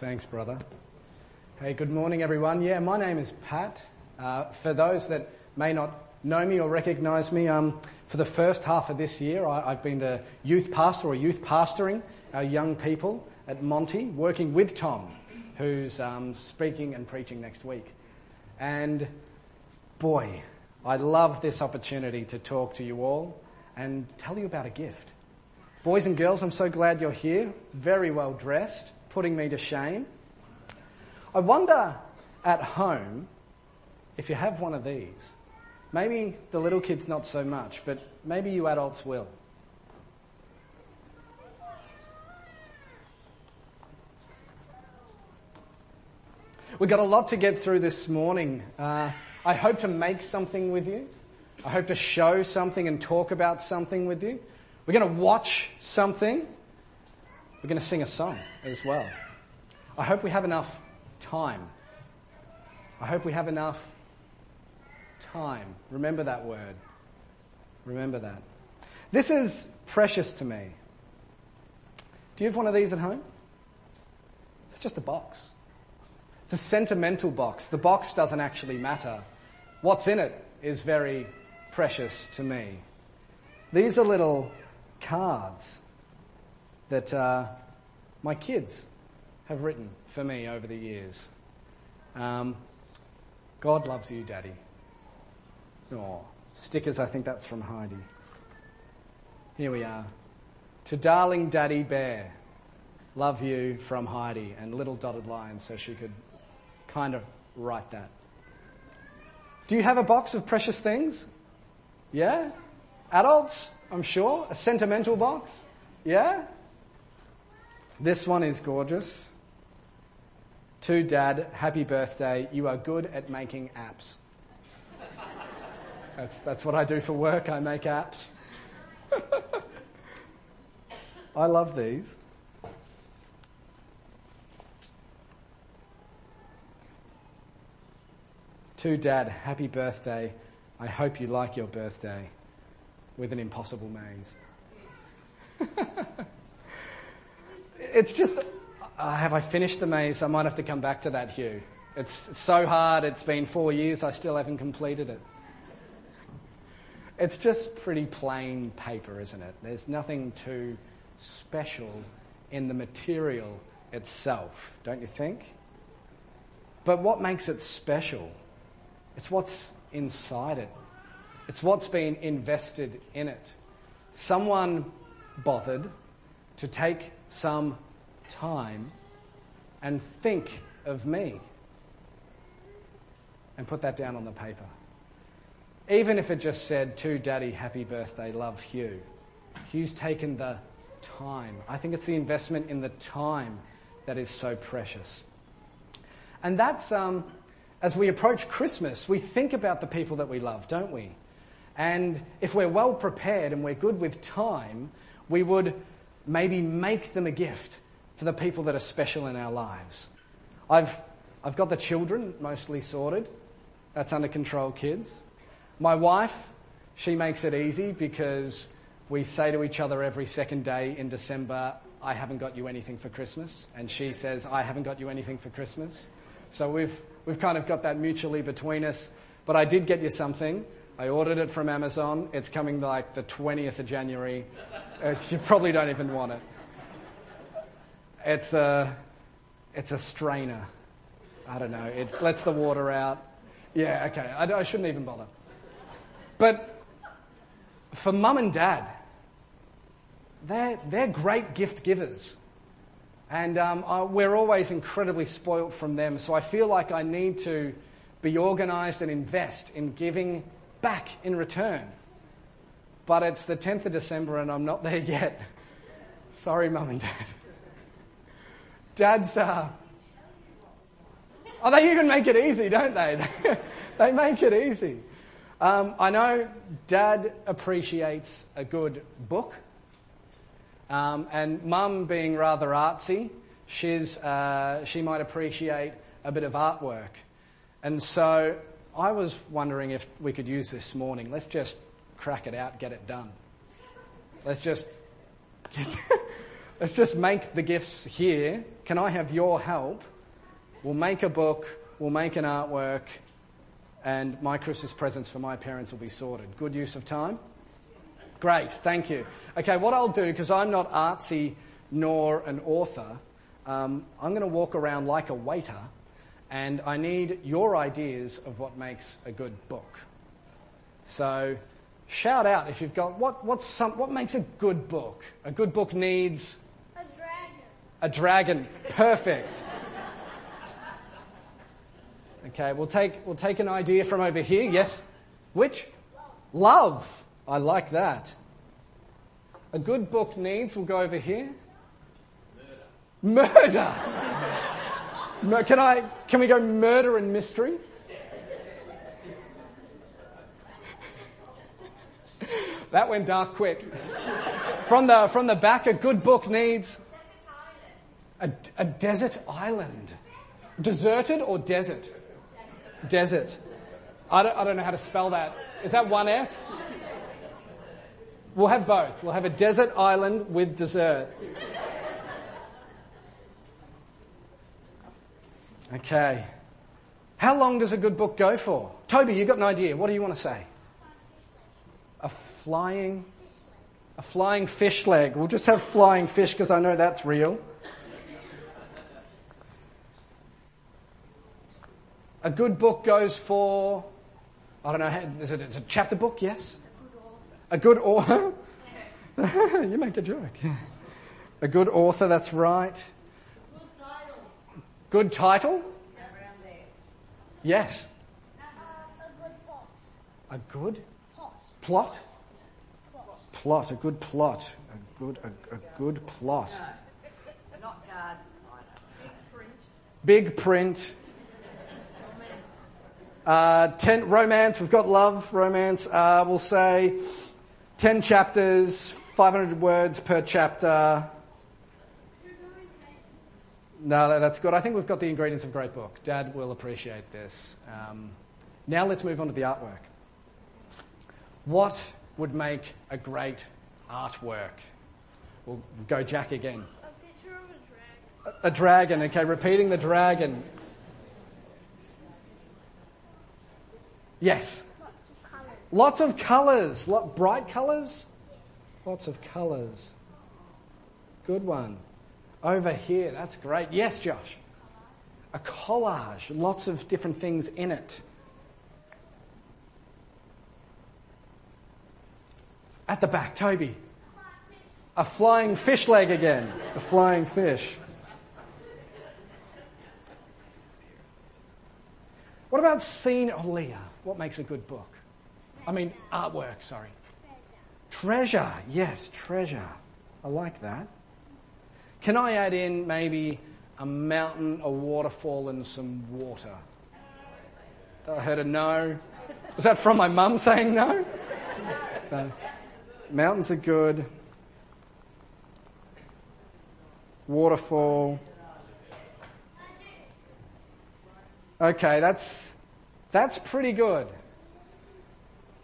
Thanks, brother. Hey, good morning, everyone. Yeah, my name is Pat. Uh, for those that may not know me or recognise me, um, for the first half of this year, I, have been the youth pastor or youth pastoring our young people at Monty, working with Tom, who's um, speaking and preaching next week. And boy, I love this opportunity to talk to you all and tell you about a gift. Boys and girls, I'm so glad you're here, very well dressed, putting me to shame. I wonder at home if you have one of these. Maybe the little kids not so much, but maybe you adults will. We've got a lot to get through this morning. Uh, I hope to make something with you. I hope to show something and talk about something with you. We're going to watch something. We're going to sing a song as well. I hope we have enough time. I hope we have enough time. Remember that word. Remember that. This is precious to me. Do you have one of these at home? It's just a box. It's a sentimental box. The box doesn't actually matter. What's in it is very precious to me. These are little cards that uh, my kids have written for me over the years. Um, God loves you, Daddy. Oh, stickers, I think that's from Heidi. Here we are. To darling Daddy Bear, love you from Heidi, and little dotted lines so she could kind of write that. Do you have a box of precious things? Yeah? Adults, I'm sure. A sentimental box? Yeah? This one is gorgeous. To Dad, happy birthday. You are good at making apps. That's, that's what I do for work. I make apps. I love these. To Dad, happy birthday. I hope you like your birthday with an impossible maze. it's just, uh, have I finished the maze? I might have to come back to that, Hugh. It's so hard. It's been four years. I still haven't completed it. It's just pretty plain paper, isn't it? There's nothing too special in the material itself, don't you think? But what makes it special? It's what's inside it. It's what's been invested in it. Someone bothered to take some time and think of me and put that down on the paper. Even if it just said, to Daddy, happy birthday, love Hugh. Hugh's taken the time. I think it's the investment in the time that is so precious. And that's, um, as we approach Christmas, we think about the people that we love, don't we? And if we're well prepared and we're good with time, we would maybe make them a gift for the people that are special in our lives. I've, I've got the children mostly sorted. That's under control, kids. My wife, she makes it easy because we say to each other every second day in December, I haven't got you anything for Christmas. And she says, I haven't got you anything for Christmas. So we've, we've kind of got that mutually between us. But I did get you something. I ordered it from Amazon. It's coming like the 20th of January. It's, you probably don't even want it. It's a, it's a strainer. I don't know. It lets the water out. Yeah, okay. I, I shouldn't even bother. But for mum and dad, they're, they're great gift givers. And um, I, we're always incredibly spoilt from them. So I feel like I need to be organised and invest in giving back in return. But it's the 10th of December and I'm not there yet. Sorry, mum and dad. Dads, uh, oh, they even make it easy, don't they? they make it easy. Um, I know dad appreciates a good book. Um, and mum being rather artsy, she's, uh, she might appreciate a bit of artwork. And so I was wondering if we could use this morning. Let's just crack it out, get it done. Let's just. let's just make the gifts here. Can I have your help? We'll make a book, we'll make an artwork, and my Christmas presents for my parents will be sorted. Good use of time? Great, thank you. Okay, what I'll do, because I'm not artsy nor an author, um, I'm going to walk around like a waiter, and I need your ideas of what makes a good book. So, shout out if you've got what what's some what makes a good book. A good book needs a dragon. A dragon, perfect. Okay, we'll take we'll take an idea from over here. Yes, which Love. love. I like that. A good book needs. We'll go over here. Murder. Mur- Can I? Can we go murder and mystery? That went dark quick. From the from the back, a good book needs a, a desert island. Deserted or desert? Desert. I don't, I don't know how to spell that. Is that one S? We'll have both. We'll have a desert island with dessert. Okay. How long does a good book go for? Toby, you've got an idea. What do you want to say? A flying, a flying fish leg. We'll just have flying fish because I know that's real. A good book goes for, I don't know, is it, is it a chapter book? Yes? A good author? you make a joke. A good author, that's right. Good title. Yes. A good plot? Pot. Plot, a good plot. A good, a, a good plot. Not garden. Big print. Big print. Uh, ten, romance, we've got love, romance, uh, we'll say 10 chapters, 500 words per chapter. No, that's good. I think we've got the ingredients of a great book. Dad will appreciate this. Um, now let's move on to the artwork. What would make a great artwork? We'll go Jack again. A picture of a dragon. A dragon, okay, repeating the dragon. Yes. Lots of colours. Lots of colours. Lot, bright colours? Lots of colours. Good one. Over here, that's great. Yes, Josh. A collage. Lots of different things in it. At the back, Toby. A flying fish leg again. A flying fish. What about scene or Leah? What makes a good book? I mean, artwork, sorry. Treasure, yes, treasure. I like that. Can I add in maybe a mountain, a waterfall, and some water? I heard a no. Was that from my mum saying no? No. Mountains are good. Waterfall. Okay, that's, that's pretty good.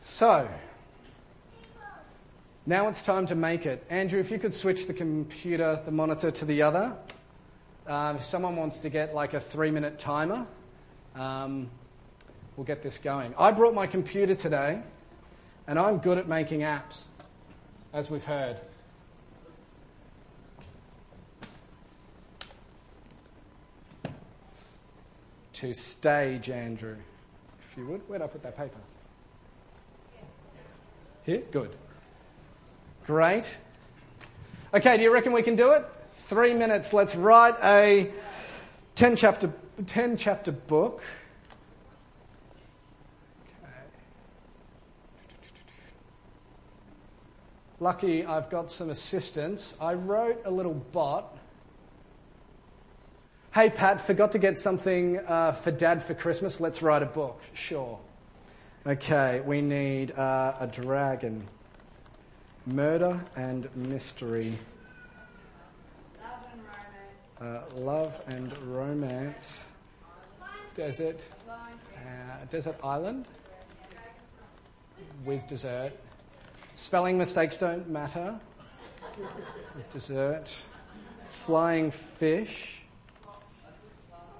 So, now it's time to make it. Andrew, if you could switch the computer, the monitor to the other. Um, if someone wants to get like a three minute timer, um, we'll get this going. I brought my computer today, and I'm good at making apps, as we've heard. To stage, Andrew, if you would. Where'd I put that paper? Here? Good. Great. Okay, do you reckon we can do it? Three minutes. Let's write a 10 chapter, 10 chapter book. Okay. Lucky I've got some assistance. I wrote a little bot. Hey Pat, forgot to get something uh, for Dad for Christmas. Let's write a book. Sure. Okay, we need uh, a dragon. Murder and mystery. Love and romance. Uh, love and romance. Desert. Uh, desert island. With dessert. Spelling mistakes don't matter. With dessert. flying fish.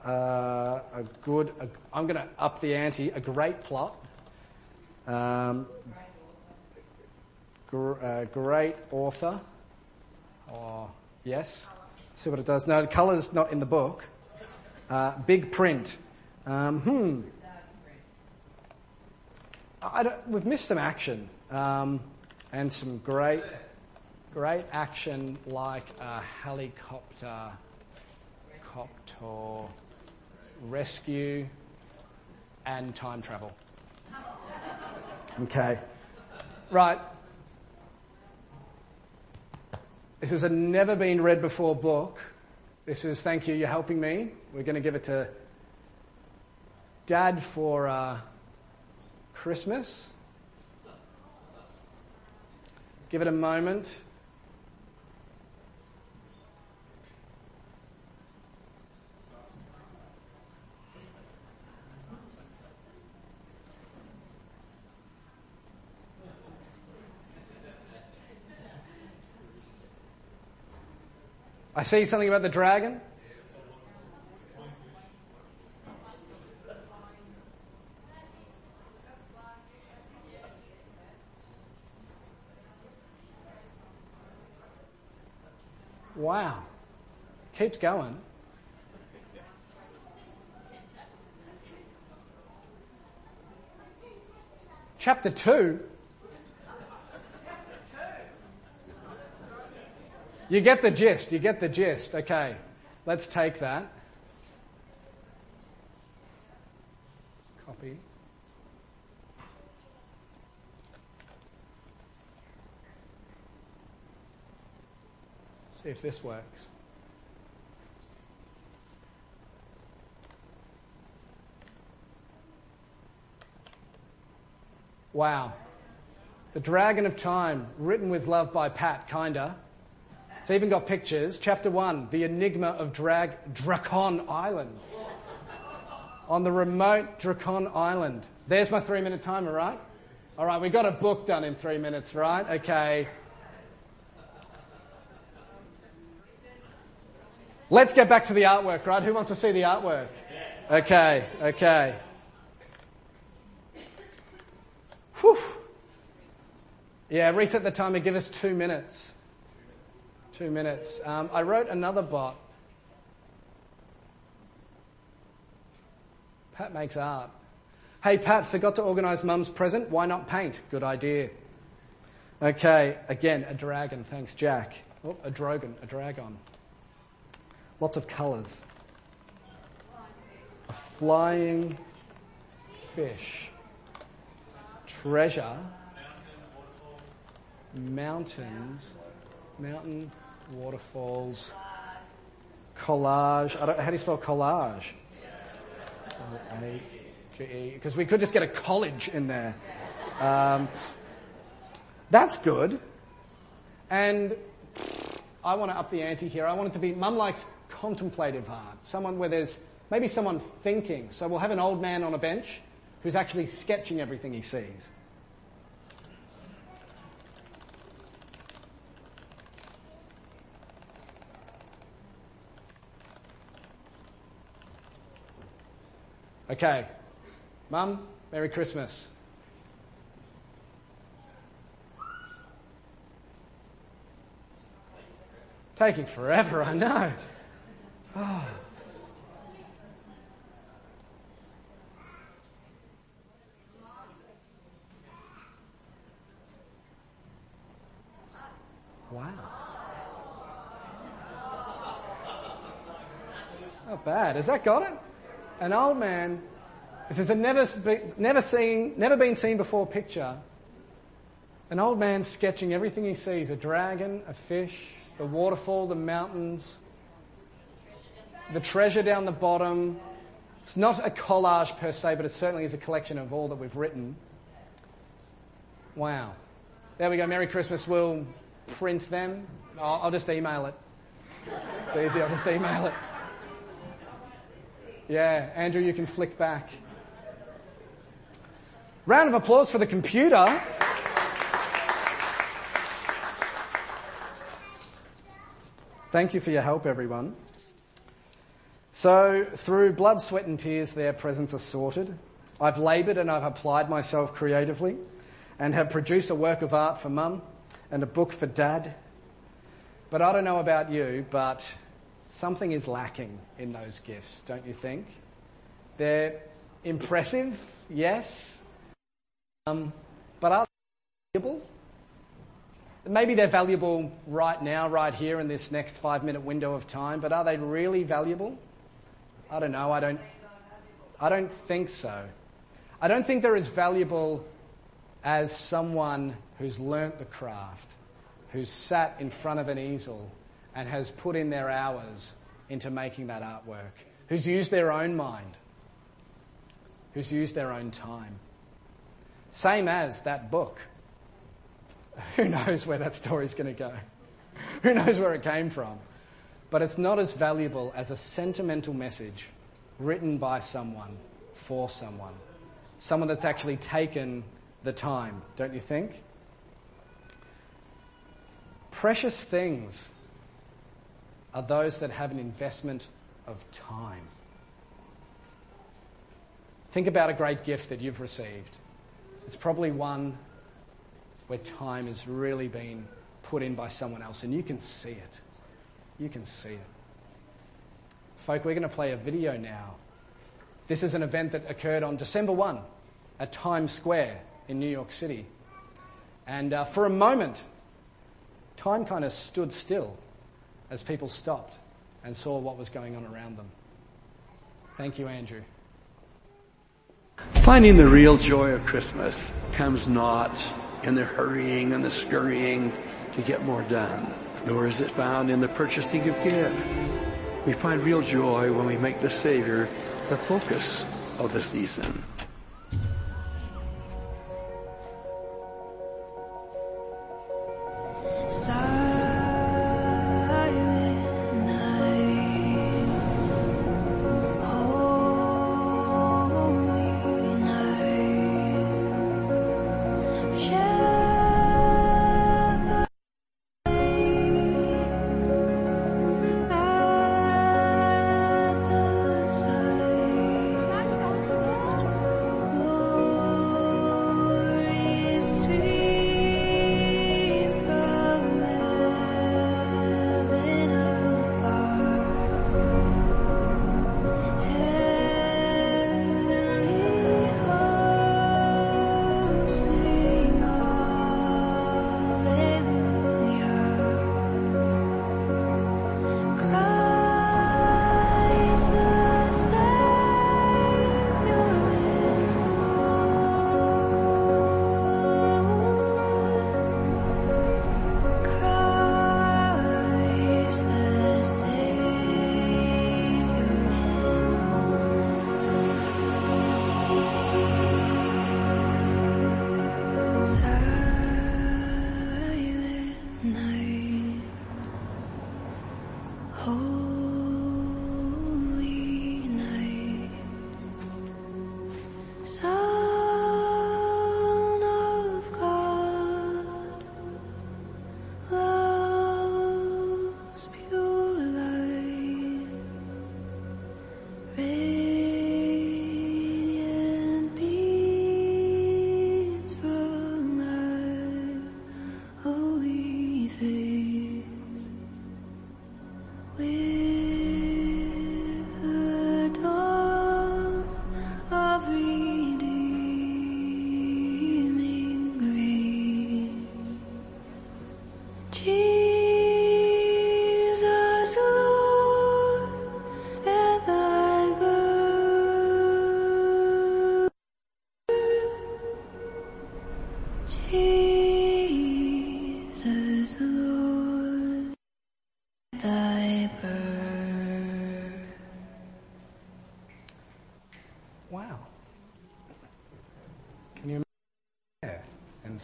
Uh, a good, I'm going to up the ante, a great plot. Um, gr- uh, great author. Oh, yes. See what it does. No, the colour's not in the book. Uh, big print. Um, hmm. We've missed some action um, and some great, great action like a helicopter, copter, rescue, and time travel. Okay, right. This is a never been read before book. This is thank you. You're helping me. We're going to give it to Dad for. Uh, Christmas. Give it a moment. I say something about the dragon. Wow. Keeps going. Chapter 2. You get the gist. You get the gist. Okay. Let's take that. Copy. See if this works. Wow. The Dragon of Time, written with love by Pat, kinda. It's even got pictures. Chapter 1, The Enigma of Drag Drakon Island. On the remote Drakon Island. There's my three minute timer, right? All right, we got a book done in three minutes, right? Okay. Let's get back to the artwork, right? Who wants to see the artwork? Okay, okay. Whew. Yeah, reset the timer. Give us two minutes. Two minutes. Um, I wrote another bot. Pat makes art. Hey, Pat, forgot to organise mum's present. Why not paint? Good idea. Okay, again, a dragon. Thanks, Jack. Oh, a drogon, a dragon. Lots of colours. A flying fish. Treasure. Mountains. Mountain, waterfalls. Collage. How do you spell collage? Because we could just get a college in there. Um, that's good. And I want to up the ante here. I want it to be, mum likes contemplative art, someone where there's maybe someone thinking. So we'll have an old man on a bench who's actually sketching everything he sees. Okay. Mum, Merry Christmas. Taking forever, I know. Oh. Wow. Not bad. Has that got it? An old man. This is a never, never seen, never been seen before picture. An old man sketching everything he sees: a dragon, a fish, the waterfall, the mountains, the treasure down the bottom. It's not a collage per se, but it certainly is a collection of all that we've written. Wow. There we go. Merry Christmas. We'll print them. I'll, I'll just email it. It's easy. I'll just email it. Yeah, Andrew, you can flick back. Round of applause for the computer. Thank you for your help, everyone. So, through blood, sweat, and tears, their presents are sorted. I've laboured and I've applied myself creatively and have produced a work of art for mum and a book for dad. But I don't know about you, but something is lacking in those gifts, don't you think? They're impressive, yes, um, but are they valuable? Maybe they're valuable right now, right here in this next five minute window of time, but are they really valuable? I don't know. I don't, I don't think so. I don't think they're as valuable as someone who's learnt the craft, who's sat in front of an easel and has put in their hours into making that artwork, who's used their own mind, who's used their own time. Same as that book. Who knows where that story's going to go? Who knows where it came from? But it's not as valuable as a sentimental message written by someone for someone. Someone that's actually taken the time, don't you think? Precious things are those that have an investment of time. Think about a great gift that you've received. It's probably one where time has really been put in by someone else and you can see it. You can see it. Folk, we're going to play a video now. This is an event that occurred on December 1 at Times Square in New York City. And uh, for a moment, time kind of stood still as people stopped and saw what was going on around them. Thank you, Andrew. Finding the real joy of Christmas comes not in the hurrying and the scurrying to get more done, nor is it found in the purchasing of gifts. We find real joy when we make the Savior the focus of the season.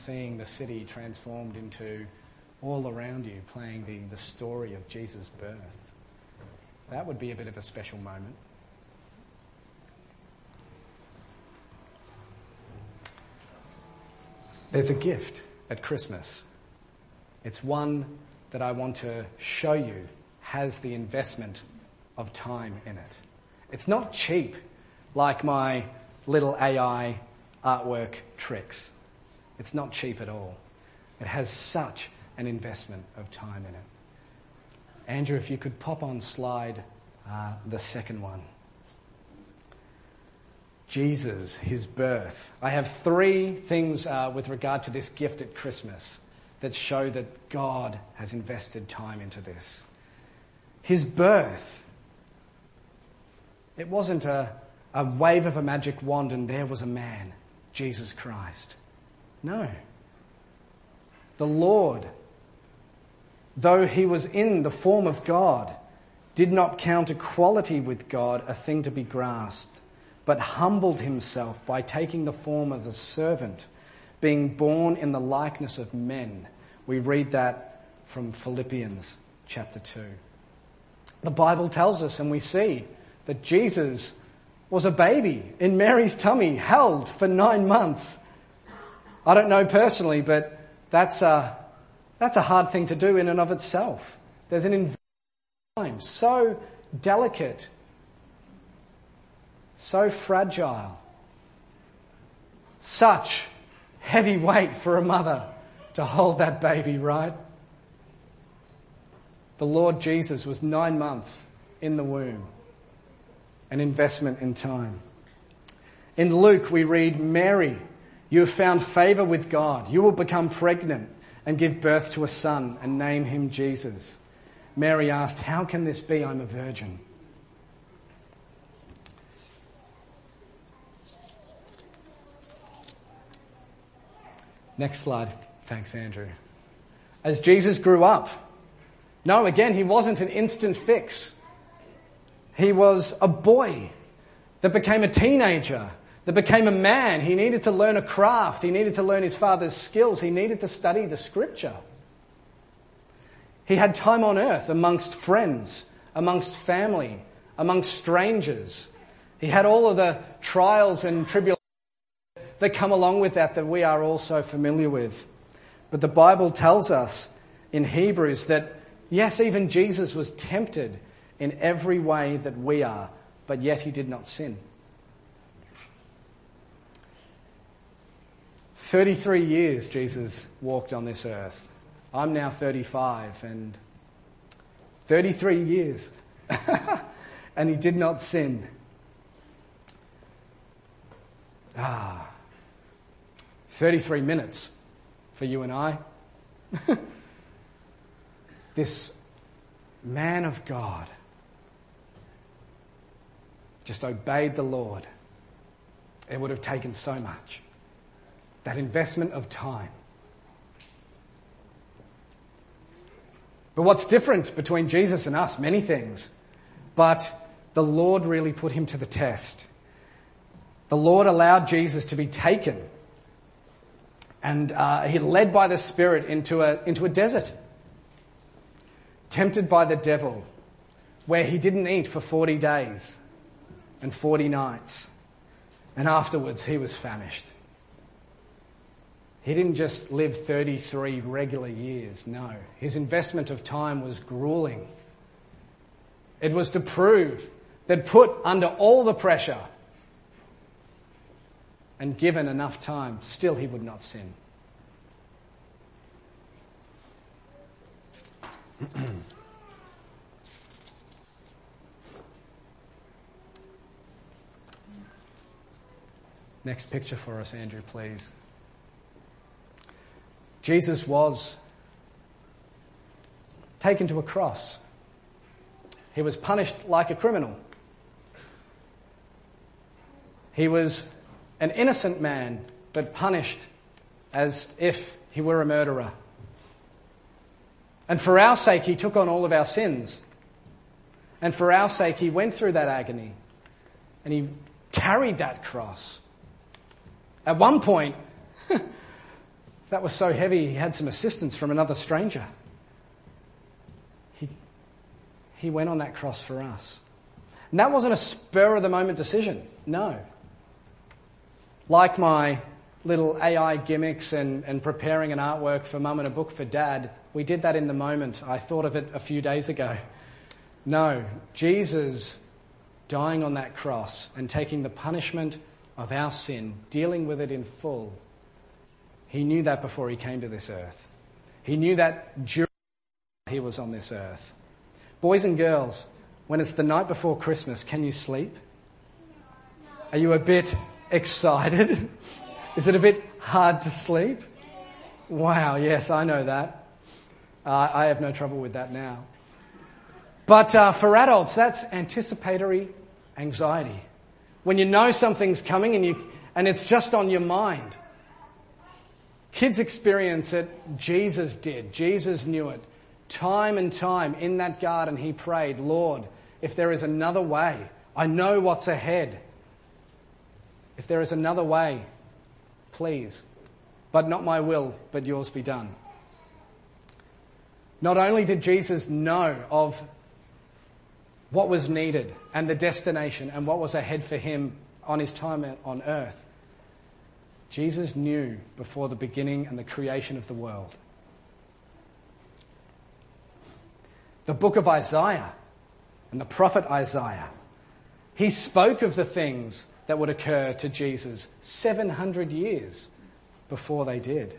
Seeing the city transformed into all around you, playing the, the story of Jesus' birth. That would be a bit of a special moment. There's a gift at Christmas. It's one that I want to show you has the investment of time in it. It's not cheap like my little AI artwork tricks. It's not cheap at all. It has such an investment of time in it. Andrew, if you could pop on slide uh, the second one. Jesus, his birth. I have three things uh, with regard to this gift at Christmas that show that God has invested time into this. His birth. It wasn't a, a wave of a magic wand and there was a man, Jesus Christ. No. The Lord, though he was in the form of God, did not count equality with God a thing to be grasped, but humbled himself by taking the form of a servant being born in the likeness of men. We read that from Philippians chapter 2. The Bible tells us and we see that Jesus was a baby in Mary's tummy, held for nine months. I don't know personally, but that's a, that's a hard thing to do in and of itself. There's an time so delicate, so fragile, such heavy weight for a mother to hold that baby, right? The Lord Jesus was nine months in the womb, an investment in time. In Luke, we read, Mary, you have found favor with God. You will become pregnant and give birth to a son and name him Jesus. Mary asked, How can this be? I'm a virgin. Next slide. Thanks, Andrew. As Jesus grew up, no, again, he wasn't an instant fix. He was a boy that became a teenager, that became a man. He needed to learn a craft. He needed to learn his father's skills. He needed to study the scripture. He had time on earth amongst friends, amongst family, amongst strangers. He had all of the trials and tribulations that come along with that that we are all so familiar with. But the Bible tells us in Hebrews that yes, even Jesus was tempted in every way that we are, but yet he did not sin. 33 years Jesus walked on this earth. I'm now 35 and 33 years. and he did not sin. Ah. 33 minutes for you and I. this man of God just obeyed the Lord. It would have taken so much. That investment of time. But what's different between Jesus and us? Many things. But the Lord really put him to the test. The Lord allowed Jesus to be taken and uh, he led by the Spirit into a, into a desert, tempted by the devil, where he didn't eat for 40 days and 40 nights. And afterwards, he was famished. He didn't just live 33 regular years, no. His investment of time was grueling. It was to prove that put under all the pressure and given enough time, still he would not sin. Next picture for us, Andrew, please. Jesus was taken to a cross. He was punished like a criminal. He was an innocent man, but punished as if he were a murderer. And for our sake, he took on all of our sins. And for our sake, he went through that agony. And he carried that cross. At one point, that was so heavy, he had some assistance from another stranger. He, he went on that cross for us. And that wasn't a spur of the moment decision. No. Like my little AI gimmicks and, and preparing an artwork for mum and a book for dad, we did that in the moment. I thought of it a few days ago. No, Jesus dying on that cross and taking the punishment of our sin, dealing with it in full, he knew that before he came to this earth. He knew that during he was on this earth. Boys and girls, when it's the night before Christmas, can you sleep? Are you a bit excited? Is it a bit hard to sleep? Wow, yes, I know that. Uh, I have no trouble with that now. But uh, for adults, that's anticipatory anxiety. When you know something's coming and, you, and it's just on your mind. Kids experience it. Jesus did. Jesus knew it. Time and time in that garden, he prayed, Lord, if there is another way, I know what's ahead. If there is another way, please. But not my will, but yours be done. Not only did Jesus know of what was needed and the destination and what was ahead for him on his time on earth, Jesus knew before the beginning and the creation of the world. The book of Isaiah and the prophet Isaiah, he spoke of the things that would occur to Jesus 700 years before they did.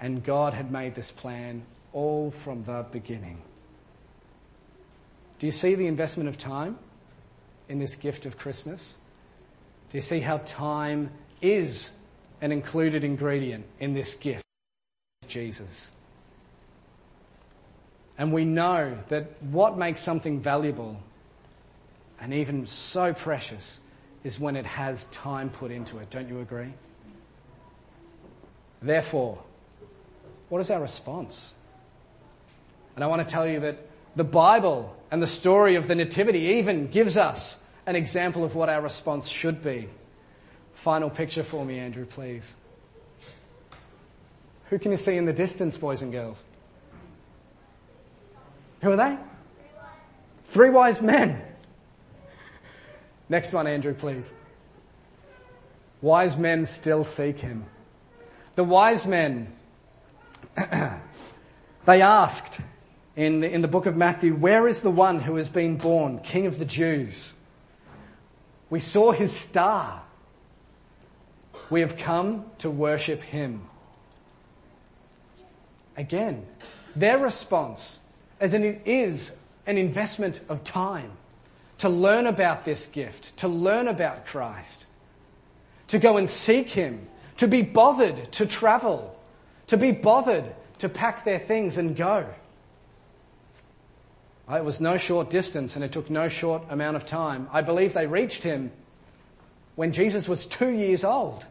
And God had made this plan all from the beginning. Do you see the investment of time in this gift of Christmas? Do you see how time is an included ingredient in this gift? Jesus. And we know that what makes something valuable and even so precious is when it has time put into it. Don't you agree? Therefore, what is our response? And I want to tell you that the Bible and the story of the Nativity even gives us an example of what our response should be. Final picture for me, Andrew, please. Who can you see in the distance, boys and girls? Who are they? Three wise men. Next one, Andrew, please. Wise men still seek him. The wise men, they asked in the, in the book of Matthew, where is the one who has been born, King of the Jews? We saw his star. We have come to worship him. Again, their response as it is an investment of time to learn about this gift, to learn about Christ, to go and seek Him, to be bothered to travel, to be bothered to pack their things and go. It was no short distance and it took no short amount of time. I believe they reached Him when Jesus was two years old.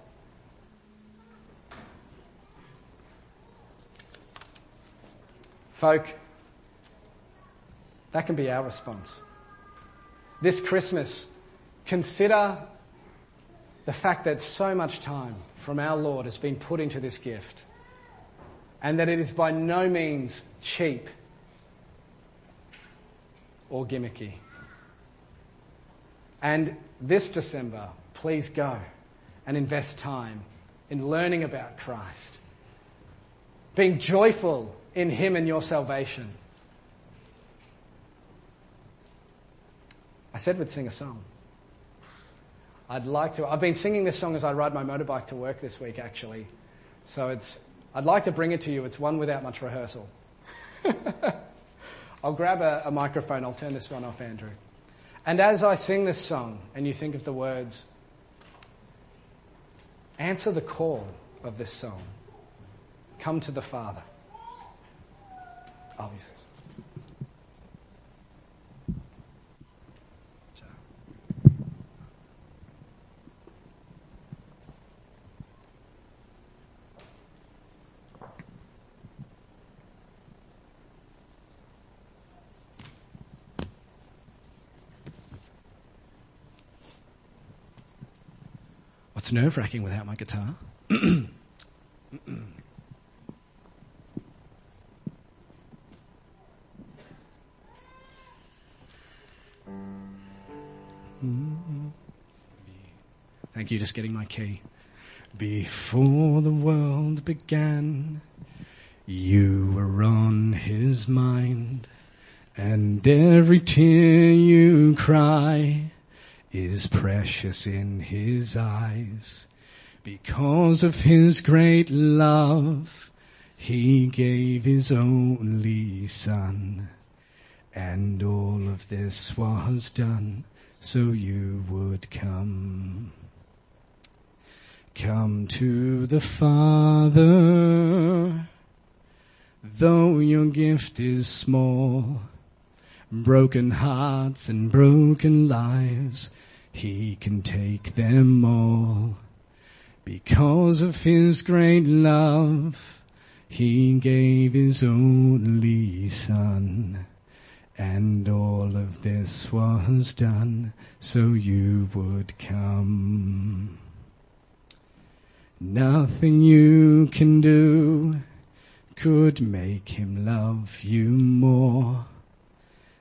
Folk, that can be our response this Christmas, consider the fact that so much time from our Lord has been put into this gift and that it is by no means cheap or gimmicky. And this December, please go and invest time in learning about Christ, being joyful in Him and your salvation. I said we'd sing a song. I'd like to. I've been singing this song as I ride my motorbike to work this week, actually. So it's. I'd like to bring it to you. It's one without much rehearsal. I'll grab a, a microphone. I'll turn this one off, Andrew. And as I sing this song, and you think of the words, answer the call of this song. Come to the Father. Obviously. It's nerve wracking without my guitar. Thank you, just getting my key. Before the world began, you were on his mind. And every tear you cry is precious in his eyes. Because of his great love, he gave his only son. And all of this was done so you would come. Come to the Father, though your gift is small. Broken hearts and broken lives, He can take them all. Because of His great love, He gave His only Son. And all of this was done so you would come. Nothing you can do could make him love you more.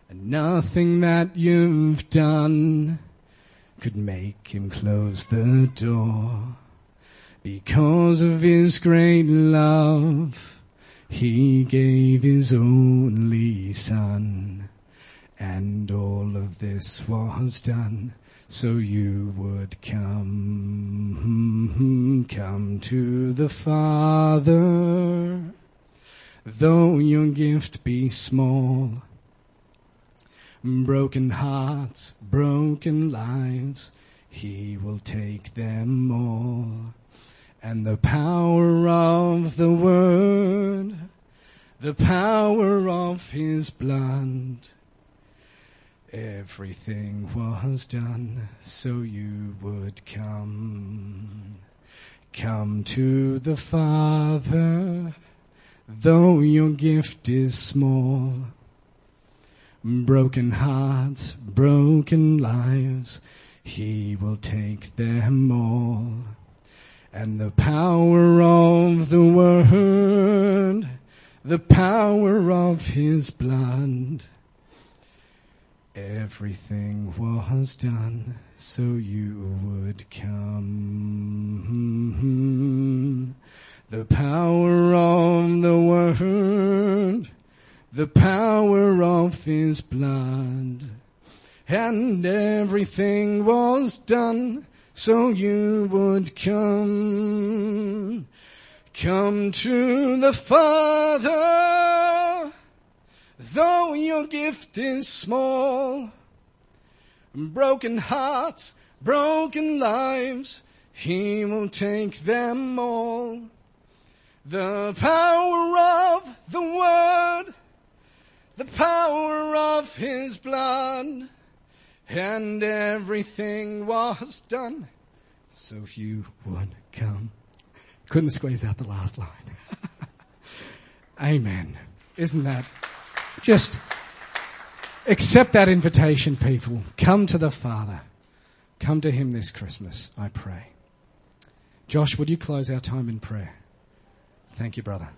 And nothing that you've done could make him close the door. Because of his great love, he gave his only son. And all of this was done so you would come, come to the Father, though your gift be small. Broken hearts, broken lives, He will take them all. And the power of the Word, the power of His blood, Everything was done so you would come. Come to the Father, though your gift is small. Broken hearts, broken lives, He will take them all. And the power of the Word, the power of His blood, Everything was done so you would come. The power of the word, the power of his blood, and everything was done so you would come. Come to the Father Though your gift is small, broken hearts, broken lives, He will take them all. The power of the Word, the power of His blood, and everything was done. So if you would come. Couldn't squeeze out the last line. Amen. Isn't that just accept that invitation, people. Come to the Father. Come to Him this Christmas, I pray. Josh, would you close our time in prayer? Thank you, brother.